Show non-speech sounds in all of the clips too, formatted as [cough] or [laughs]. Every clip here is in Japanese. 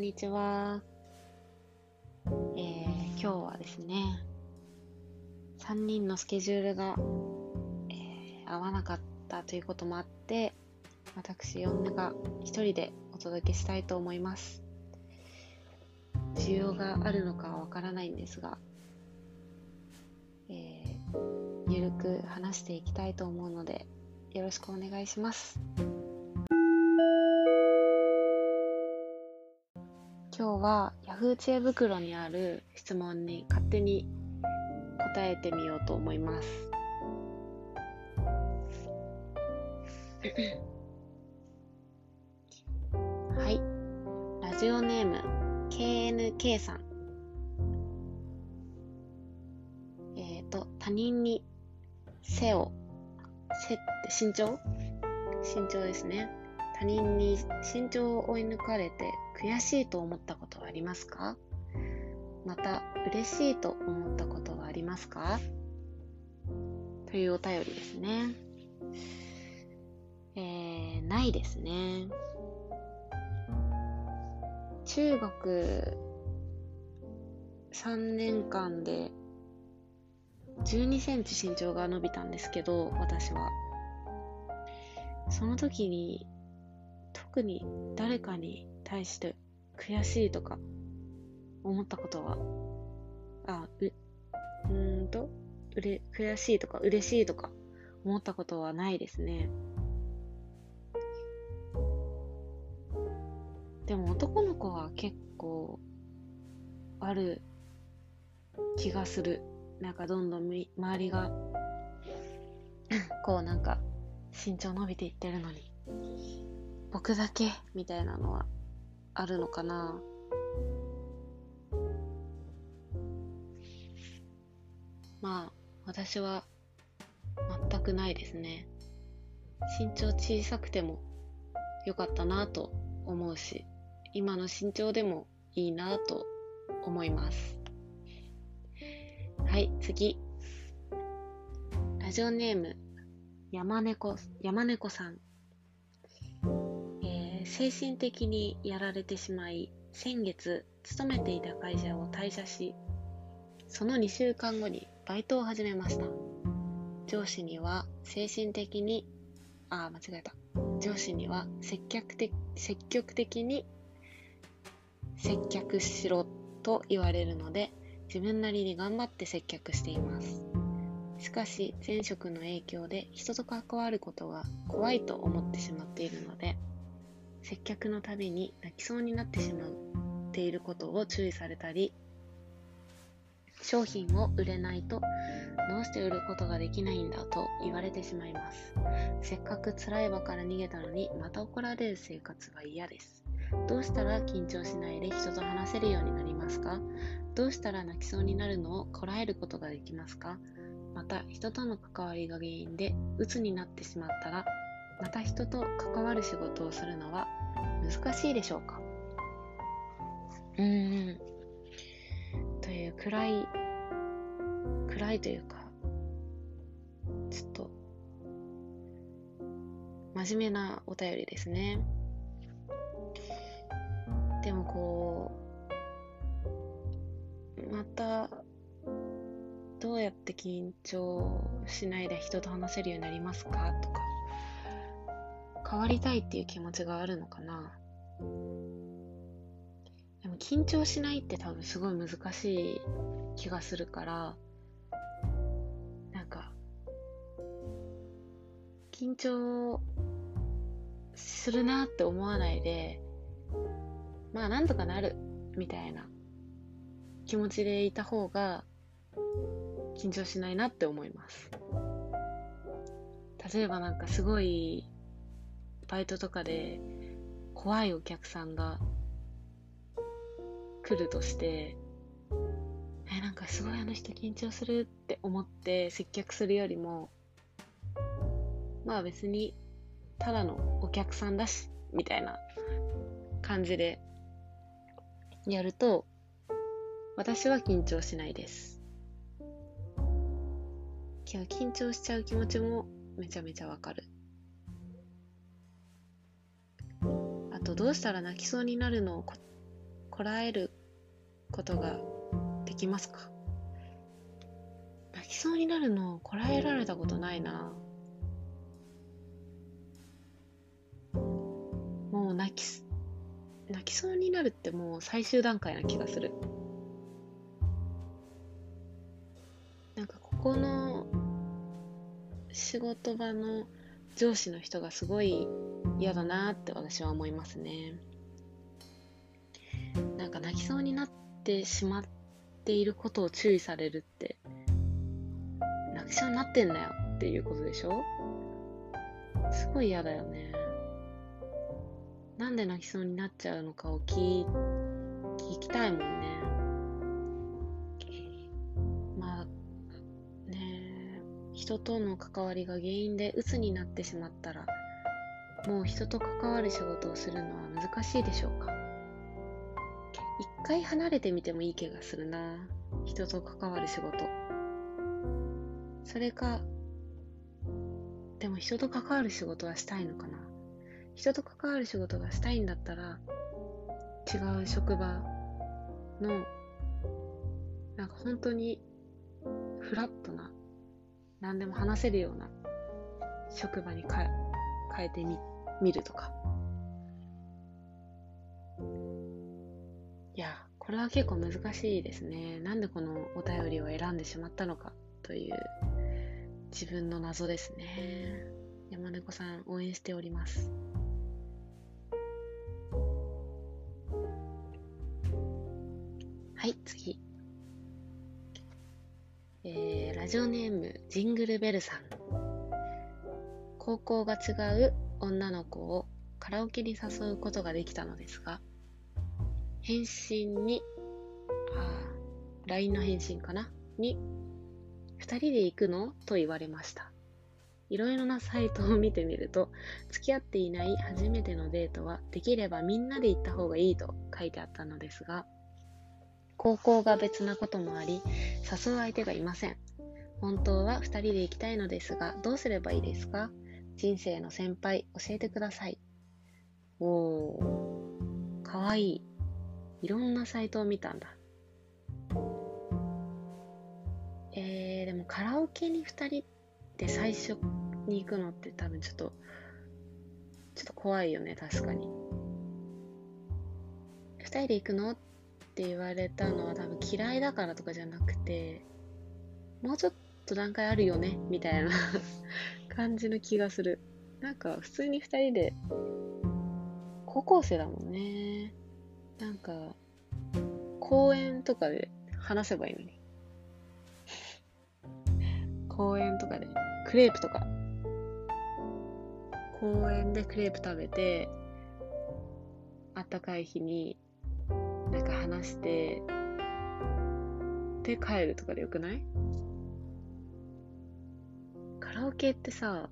んにちは。えー、今日はですね、3人のスケジュールが、えー、合わなかったということもあって、私、ヨンネが一人でお届けしたいと思います。需要があるのかわからないんですが、えー、ゆるく話していきたいと思うので、よろしくお願いします。今日は Yahoo 知恵袋にある質問に勝手に答えてみようと思います。[clears throat] はい。ラジオネーム KNK さん。えっ、ー、と、他人に背を、背って身長身長ですね。他人に身長を追い抜かれて悔しいと思ったことはありますか？また嬉しいと思ったことはありますか？というお便りですね。えー、ないですね。中学3年間で12センチ身長が伸びたんですけど、私は。その時に特に誰かに対して悔しいとか思ったことは、あ、う、うんと、うれ、悔しいとか嬉しいとか思ったことはないですね。でも男の子は結構ある気がする。なんかどんどんみ周りが [laughs] こうなんか身長伸びていってるのに僕だけみたいなのはあるのかな。まあ私は全くないですね。身長小さくてもよかったなと思うし今の身長でもいいなと思います。はい次。ラジオネーム山猫山猫さん。精神的にやられてしまい、先月、勤めていた会社を退社し、その2週間後にバイトを始めました。上司には精神的に、ああ、間違えた。上司には積極的積極的に接客しろと言われるので、自分なりに頑張って接客しています。しかし、前職の影響で人と関わることが怖いと思ってしまっているので、接客のたびに泣きそうになってしまっていることを注意されたり商品を売れないとどうして売ることができないんだと言われてしまいます。せっかく辛い場から逃げたのにまた怒られる生活は嫌です。どうしたら緊張しないで人と話せるようになりますか？どうしたら泣きそうになるのをこらえることができますか？また人との関わりが原因で鬱になってしまったらまた人と関わる仕事をするのは難しいでしょうか？うーん。という暗い暗いというかちょっと真面目なお便りですね。でもこうまたどうやって緊張しないで人と話せるようになりますか？とか変わりたいっていう気持ちがあるのかな。でも緊張しないって多分すごい難しい気がするからなんか緊張するなって思わないでまあなんとかなるみたいな気持ちでいた方が緊張しないなって思います。例えばなんかすごいバイトとかで怖いお客さんが来るとしてえなんかすごいあの人緊張するって思って接客するよりもまあ別にただのお客さんだしみたいな感じでやると私は緊張しないです。緊張しちゃう気持ちもめちゃめちゃわかる。とどうしたら泣きそうになるのをこらえることができますか？泣きそうになるのをこらえられたことないな。もう泣き泣きそうになるってもう最終段階な気がする。なんかここの仕事場の上司の人がすごい嫌だなって私は思いますね。なんか泣きそうになってしまっていることを注意されるって。泣きそうになってんだよっていうことでしょ？すごい嫌だよね。なんで泣きそうになっちゃうのかを聞聞きたいもんね。まあね人との関わりが原因で鬱になってしまったらもう人と関わる仕事をするのは難しいでしょうか？一回離れてみてもいい気がするな。人と関わる仕事。それかでも人と関わる仕事はしたいのかな？人と関わる仕事がしたいんだったら違う職場のなんか本当にフラットな何でも話せるような職場に変え変えてみ見るとか。いやこれは結構難しいですね。なんでこのお便りを選んでしまったのかという自分の謎ですね。山猫さん応援しております。はい次。えー、ラジオネームジングルベルさん。高校が違う女の子をカラオケに誘うことができたのですが返信にあ LINE の返信かな？に2人で行くの？と言われました。いろいろなサイトを見てみると付き合っていない初めてのデートはできればみんなで行った方がいいと書いてあったのですが高校が別なこともあり、誘う相手がいません。本当は2人で行きたいのですが、どうすればいいですか？人生の先輩、教えてください。おー、かわいい。いろんなサイトを見たんだ。えー、でもカラオケに2人で最初に行くのって多分ちょっと、ちょっと怖いよね、確かに。2人で行くの？って言われたのは多分嫌いだからとかじゃなくてもうちょっとと段階あるよねみたいな [laughs] 感じの気がする。なんか普通に2人で高校生だもんね。なんか公園とかで話せばいいのに。公園とかでクレープとか。公園でクレープ食べてあったかい日になんか話してで帰るとかでよくない？ラオケってさ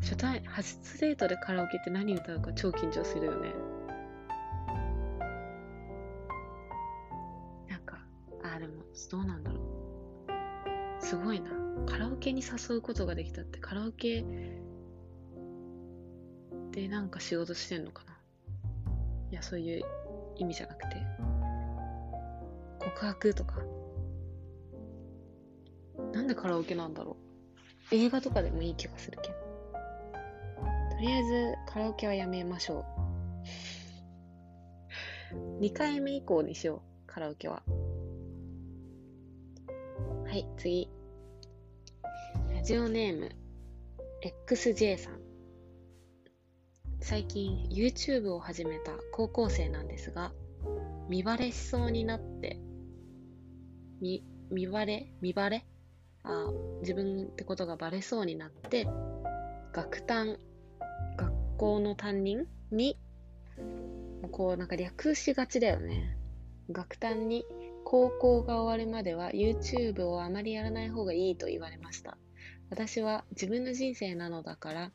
初対初デートでカラオケって何歌うか超緊張するよね。なんかあでもどうなんだろう。すごいな。カラオケに誘うことができたって。カラオケでなんか仕事してんのかな。いやそういう意味じゃなくて。告白とか。なんでカラオケなんだろう。映画とかでもいい気がするけど。とりあえずカラオケはやめましょう。2回目以降にしようカラオケは。はい次。ラジオネーム XJ さん。最近 YouTube を始めた高校生なんですが見バレしそうになって見見バレ？見バレ？あ自分ってことがバレそうになって学担学校の担任にこうなんか略しがちだよね。学担に高校が終わるまでは YouTube をあまりやらない方がいいと言われました。私は自分の人生なのだから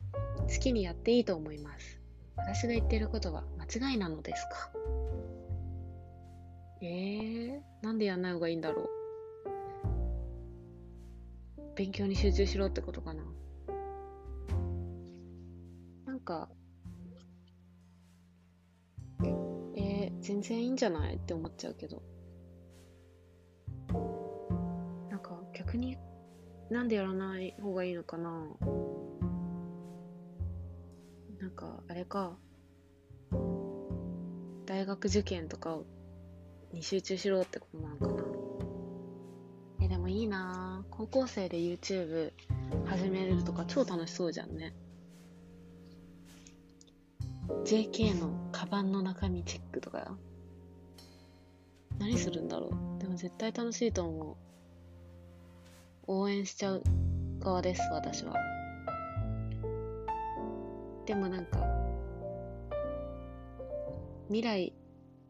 好きにやっていいと思います。私が言ってることは間違いなのですか？えー、なんでやんない方がいいんだろう？勉強に集中しろってことかな。なんか、えー、全然いいんじゃないって思っちゃうけど。なんか逆になんでやらない方がいいのかな。なんかあれか。大学受験とかに集中しろってことなのかな。えでもいいな高校生で YouTube 始めるとか超楽しそうじゃんね。JK のカバンの中身チェックとか。何するんだろう。でも絶対楽しいと思う。応援しちゃう側です私は。でもなんか未来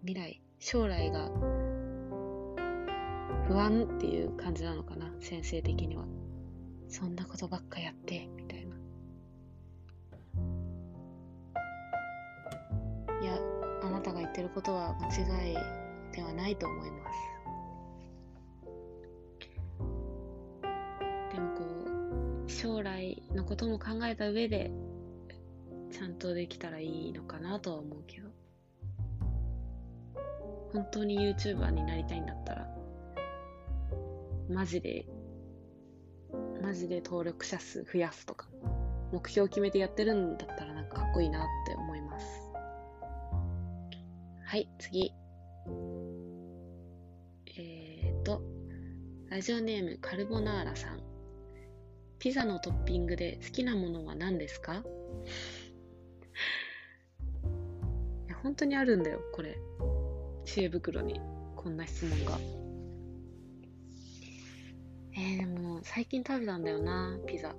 未来将来が不安っていう感じなのかな？先生的には。そんなことばっかやってみたいな。いやあなたが言ってることは間違いではないと思います。でもこう将来のことも考えた上でちゃんとできたらいいのかなとは思うけど。本当に YouTuber になりたいんだったらマジでマジで登録者数増やすとか目標を決めてやってるんだったらなんかかっこいいなって思います。はい次。えーとラジオネームカルボナーラさん。ピザのトッピングで好きなものは何ですか？いや本当にあるんだよこれ。知恵袋に。こんな質問が。えー、でも最近食べたんだよなピザ。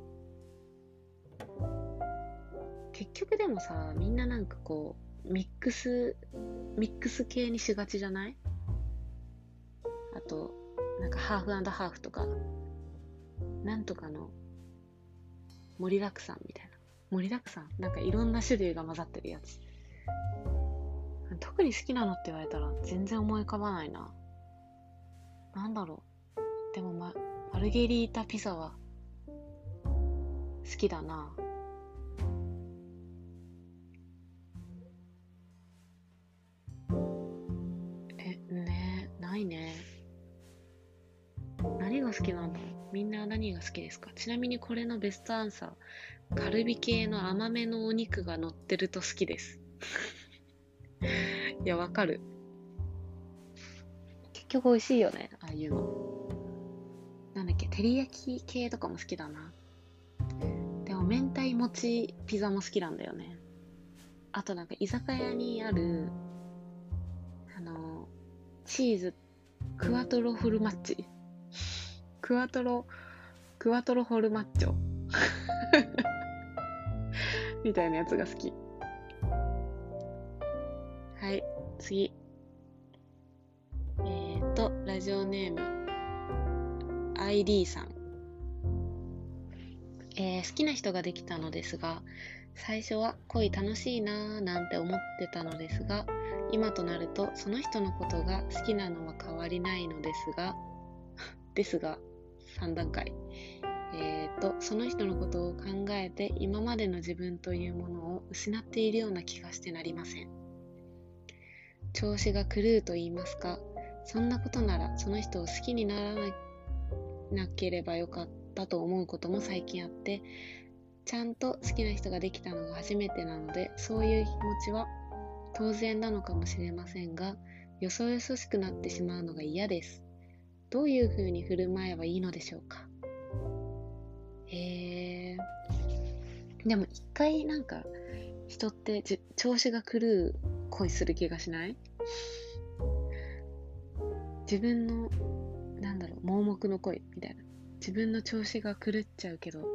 結局でもさみんななんかこうミックスミックス系にしがちじゃない？あとなんかハーフハーフとかなんとかの盛りだくさんみたいな。盛りだくさん？なんかいろんな種類が混ざってるやつ。特に好きなのって言われたら全然思い浮かばないな。なんだろう。でもまマルゲリータピザは好きだな。えねないね。何が好きなんだろう？みんな何が好きですか？ちなみにこれのベストアンサーカルビ系の甘めのお肉が乗ってると好きです。[laughs] いやわかる。結局美味しいよねああいうの、照り焼き系とかも好きだな。でも、明太餅ピザも好きなんだよね。あとなんか、居酒屋にある、あの、チーズ、クワトロフルマッチ。クワトロ、クワトロフォルマッチョ。[laughs] みたいなやつが好き。はい、次。えーと、ラジオネーム、ID さん、えー、好きな人ができたのですが最初は恋楽しいなーなんて思ってたのですが今となるとその人のことが好きなのは変わりないのですが [laughs] ですが3段階。えーと、その人のことを考えて今までの自分というものを失っているような気がしてなりません。調子が狂うと言いますかそんなことならその人を好きにならななければよかったと思うことも最近あってちゃんと好きな人ができたのが初めてなのでそういう気持ちは当然なのかもしれませんがよそよそしくなってしまうのが嫌です。どういうふうに振る舞えばいいのでしょうか。へえでも一回なんか人って調子が狂う恋する気がしない？自分の盲目の恋みたいな。自分の調子が狂っちゃうけど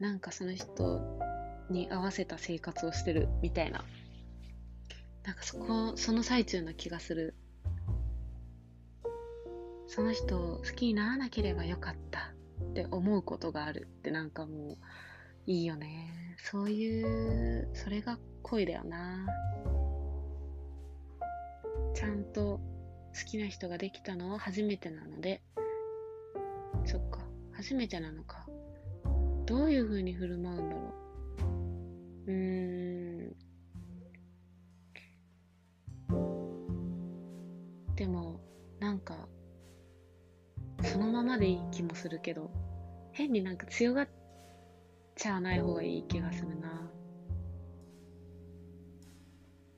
なんかその人に合わせた生活をしてるみたいな。なんかそこその最中な気がする。その人を好きにならなければよかった。って思うことがある。ってなんかもういいよね。そういうそれが恋だよな。ちゃんと好きな人ができたのは初めてなので、そっか、初めてなのか。どういう風に振る舞うんだろう。うーん。でもなんかそのままでいい気もするけど変になんか強がっちゃわない方がいい気がするな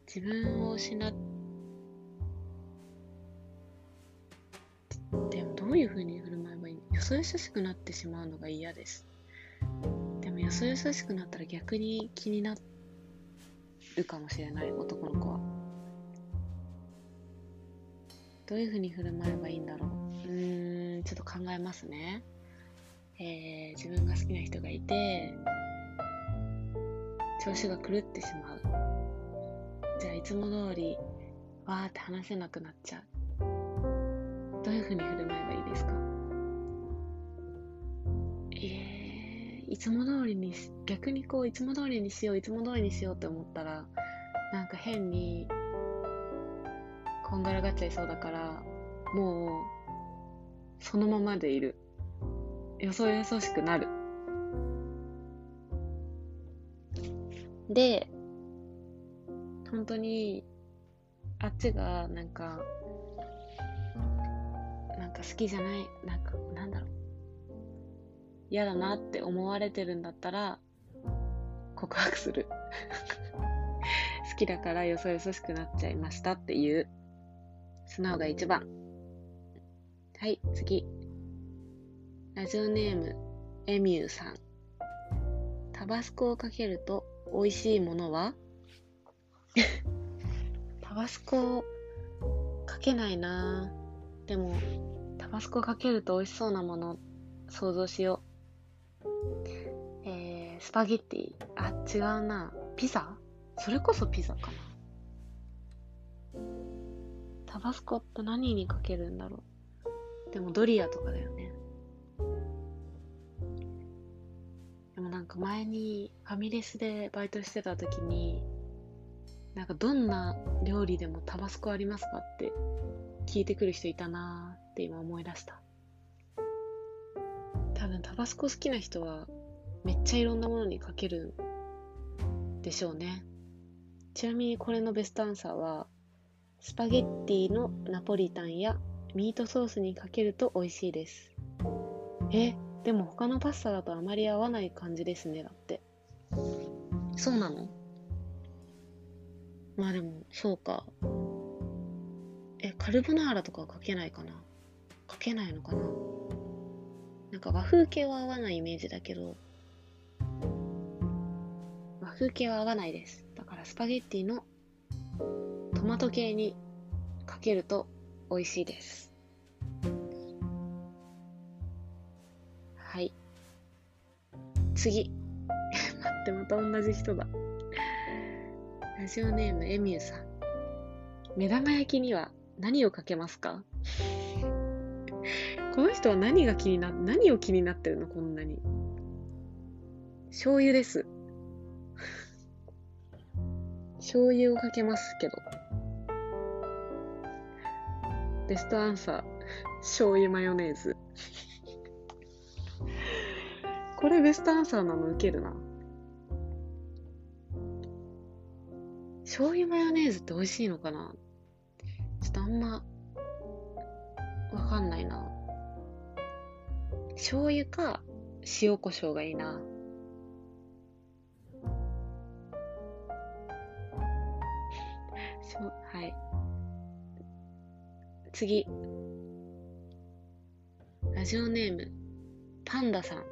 自分を失ってでもどういうふうに振る舞えばいいよそよそしくなってしまうのが嫌です。でもよそよそしくなったら逆に気になるかもしれない男の子は。どういうふうに振る舞えばいいんだろう？うーんちょっと考えますね。えー、自分が好きな人がいて調子が狂ってしまう。じゃあいつも通りわーって話せなくなっちゃうどう。いうふうに振る舞えばいいですか？えー、いつも通りに逆にこういつも通りにしよういつも通りにしようって思ったらなんか変にこんがらがっちゃいそうだからもうそのままでいる。よそよそしくなる。で本当にあっちがなんかか好きじゃないなんかなんだろう。嫌だなって思われてるんだったら告白する。[laughs] 好きだからよそよそしくなっちゃいましたっていう。素直が一番。はい次。ラジオネームエミューさん。タバスコをかけると美味しいものは？[laughs] タバスコかけないな。でもバスコかけると美味しそうなもの想像しよう。えー、スパゲッティ。あ違うな。ピザ？それこそピザかな。タバスコって何にかけるんだろう。でもドリアとかだよね。でもなんか前にファミレスでバイトしてた時になんかどんな料理でもタバスコありますかって聞いてくる人いたなーって今思い出した。多分タバスコ好きな人はめっちゃいろんなものにかけるんでしょうね。ちなみにこれのベストアンサーはスパゲッティのナポリタンやミートソースにかけると美味しいです。えでも他のパスタだとあまり合わない感じですねだって。そうなの？まあでもそうか。えカルボナーラとかはかけないかな？かけないのかな？なんか和風系は合わないイメージだけど。和風系は合わないです。だからスパゲッティのトマト系にかけると美味しいです。はい。次。[laughs] 待ってまた同じ人だ。ラジオネームエミューさん。目玉焼きには何をかけますか？[laughs] この人は何が気にな何を気になってるの？こんなに。醤油です。[laughs] 醤油をかけますけど。ベストアンサー。醤油マヨネーズ。[laughs] これベストアンサーなの？ウケるな醤油マヨネーズって美味しいのかな？ちょっとあんまわかんないな。醤油か塩コショウがいいな。はい。次。ラジオネームパンダさん。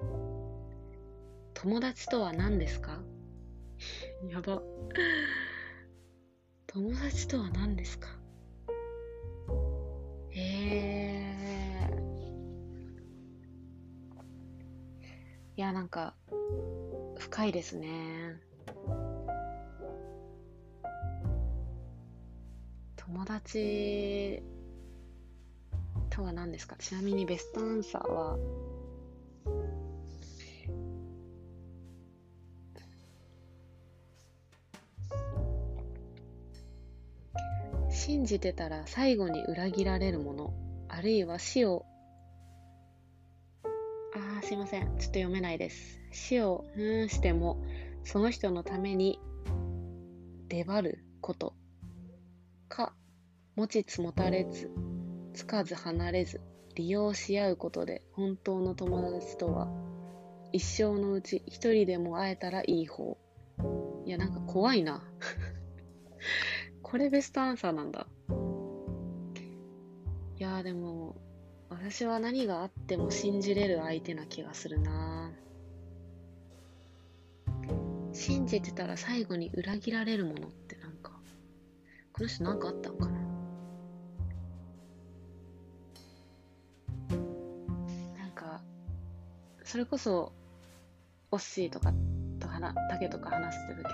友達とは何ですか？[laughs] やば。友達とは何ですか？えー、いやなんか深いですね。友達とは何ですか？ちなみにベストアンサーはじてたら最後に裏切られるものあるいは死をあーすいませんちょっと読めないです死をふんしてもその人のために出張ることか持ちつ持たれず、つかず離れず、利用し合うことで本当の友達とは、一生のうち一人でも会えたらいい方。いや、なんか怖いな。[laughs] これベストアンサーなんだ。いやでも、私は何があっても信じれる相手な気がするな。信じてたら最後に裏切られるものってなんか、この人なんかあったんかな。なんか、それこそ、オッシーとかと話、タケとか話してるけど、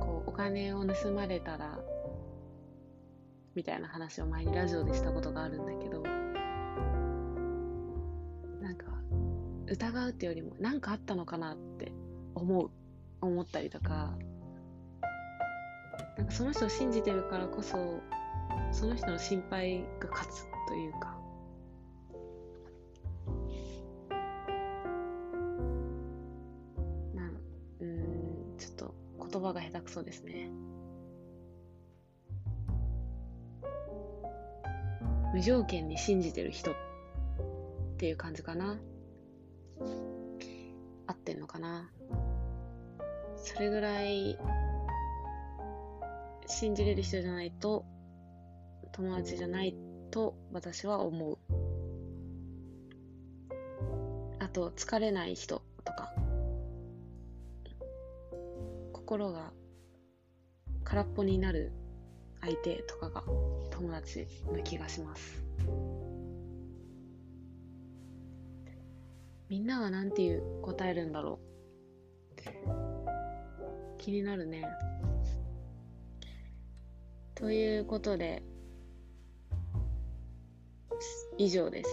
こう、お金を盗まれたら、みたいな話を前にラジオでしたことがあるんだけど、なんか、疑うってよりも、何かあったのかなって思う、思ったりとか、なんかその人を信じてるからこそ、その人の心配が勝つというか、なんうん、ちょっと言葉が下手くそですね。無条件に信じてる人っていう感じかな。合ってんのかな。それぐらい信じれる人じゃないと友達じゃないと私は思う。あと疲れない人とか心が空っぽになる相手とかが友達な気がします。みんなは何ていう答えるんだろう。気になるね。ということで以上です。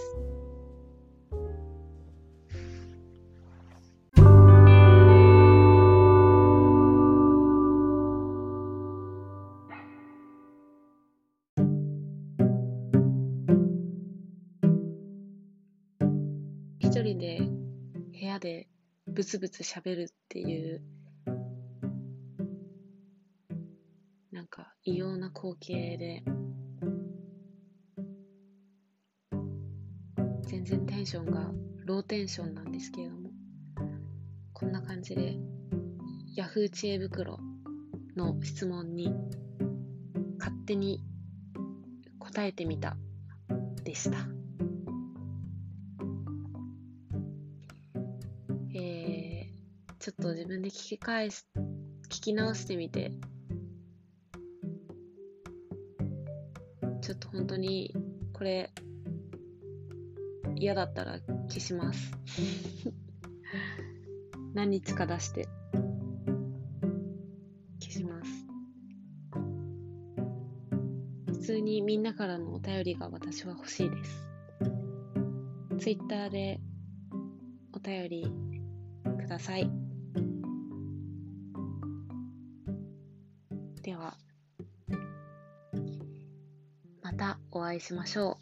ブツブツ喋るっていうなんか異様な光景で全然テンションがローテンションなんですけれどもこんな感じでヤフー知恵袋の質問に勝手に答えてみたでした。ちょっと自分で聞き返す、聞き直してみて、ちょっと本当にこれ嫌だったら消します。[laughs] 何日か出して消します。普通にみんなからのお便りが私は欲しいです。ツイッターでお便りください。会いしましょう。